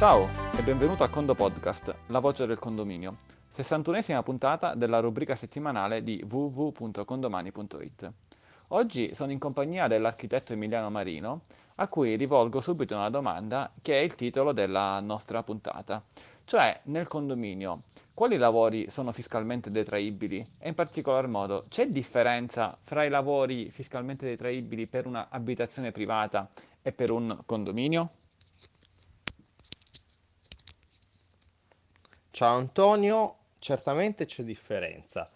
Ciao e benvenuto a Condo Podcast, la voce del condominio, 61esima puntata della rubrica settimanale di www.condomani.it. Oggi sono in compagnia dell'architetto Emiliano Marino, a cui rivolgo subito una domanda che è il titolo della nostra puntata, cioè nel condominio quali lavori sono fiscalmente detraibili e in particolar modo c'è differenza fra i lavori fiscalmente detraibili per un'abitazione privata e per un condominio? Ciao Antonio, certamente c'è differenza.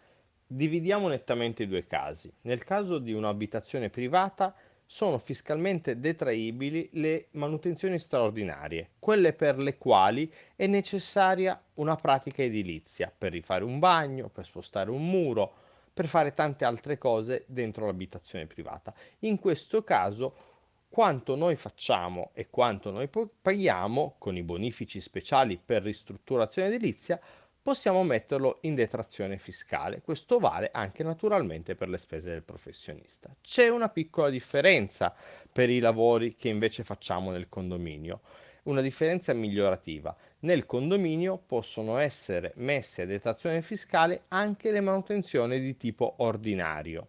Dividiamo nettamente i due casi. Nel caso di un'abitazione privata sono fiscalmente detraibili le manutenzioni straordinarie, quelle per le quali è necessaria una pratica edilizia, per rifare un bagno, per spostare un muro, per fare tante altre cose dentro l'abitazione privata. In questo caso quanto noi facciamo e quanto noi paghiamo con i bonifici speciali per ristrutturazione edilizia possiamo metterlo in detrazione fiscale. Questo vale anche naturalmente per le spese del professionista. C'è una piccola differenza per i lavori che invece facciamo nel condominio, una differenza migliorativa. Nel condominio possono essere messe a detrazione fiscale anche le manutenzioni di tipo ordinario,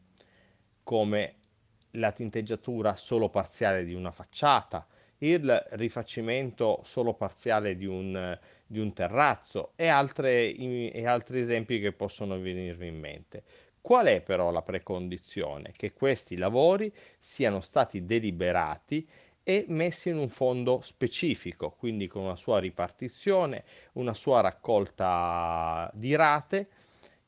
come la tinteggiatura solo parziale di una facciata, il rifacimento solo parziale di un, di un terrazzo e, altre, e altri esempi che possono venirvi in mente. Qual è però la precondizione? Che questi lavori siano stati deliberati e messi in un fondo specifico, quindi con una sua ripartizione, una sua raccolta di rate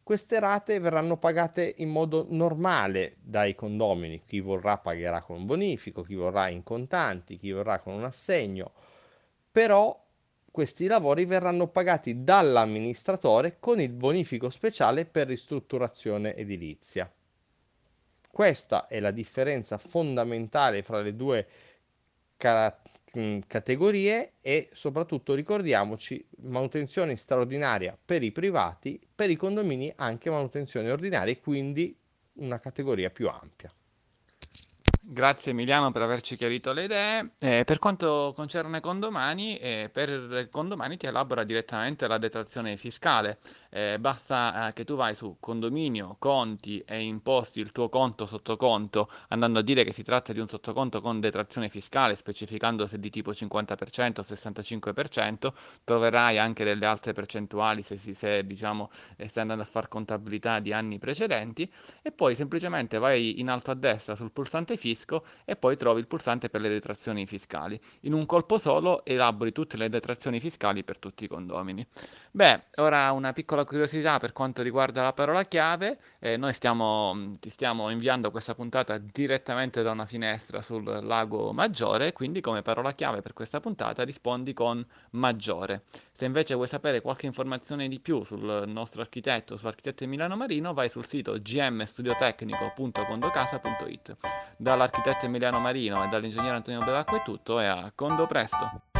queste rate verranno pagate in modo normale dai condomini, chi vorrà pagherà con un bonifico, chi vorrà in contanti, chi vorrà con un assegno, però questi lavori verranno pagati dall'amministratore con il bonifico speciale per ristrutturazione edilizia. Questa è la differenza fondamentale fra le due categorie e soprattutto ricordiamoci manutenzione straordinaria per i privati, per i condomini anche manutenzione ordinaria, quindi una categoria più ampia. Grazie Emiliano per averci chiarito le idee. Eh, per quanto concerne condomani, eh, per condomani ti elabora direttamente la detrazione fiscale. Eh, basta eh, che tu vai su condominio, conti e imposti il tuo conto sottoconto, andando a dire che si tratta di un sottoconto con detrazione fiscale, specificando se di tipo 50% o 65%, troverai anche delle altre percentuali se, si, se diciamo, eh, stai andando a fare contabilità di anni precedenti e poi semplicemente vai in alto a destra sul pulsante fisco e poi trovi il pulsante per le detrazioni fiscali. In un colpo solo elabori tutte le detrazioni fiscali per tutti i condomini. Beh, ora una piccola curiosità per quanto riguarda la parola chiave. Eh, noi stiamo, ti stiamo inviando questa puntata direttamente da una finestra sul lago Maggiore, quindi come parola chiave per questa puntata rispondi con Maggiore. Se invece vuoi sapere qualche informazione di più sul nostro architetto, sull'architetto Emiliano Marino, vai sul sito gmstudiotecnico.condocasa.it. Dall'architetto Emiliano Marino e dall'ingegnere Antonio Bevacco è tutto e a condo presto!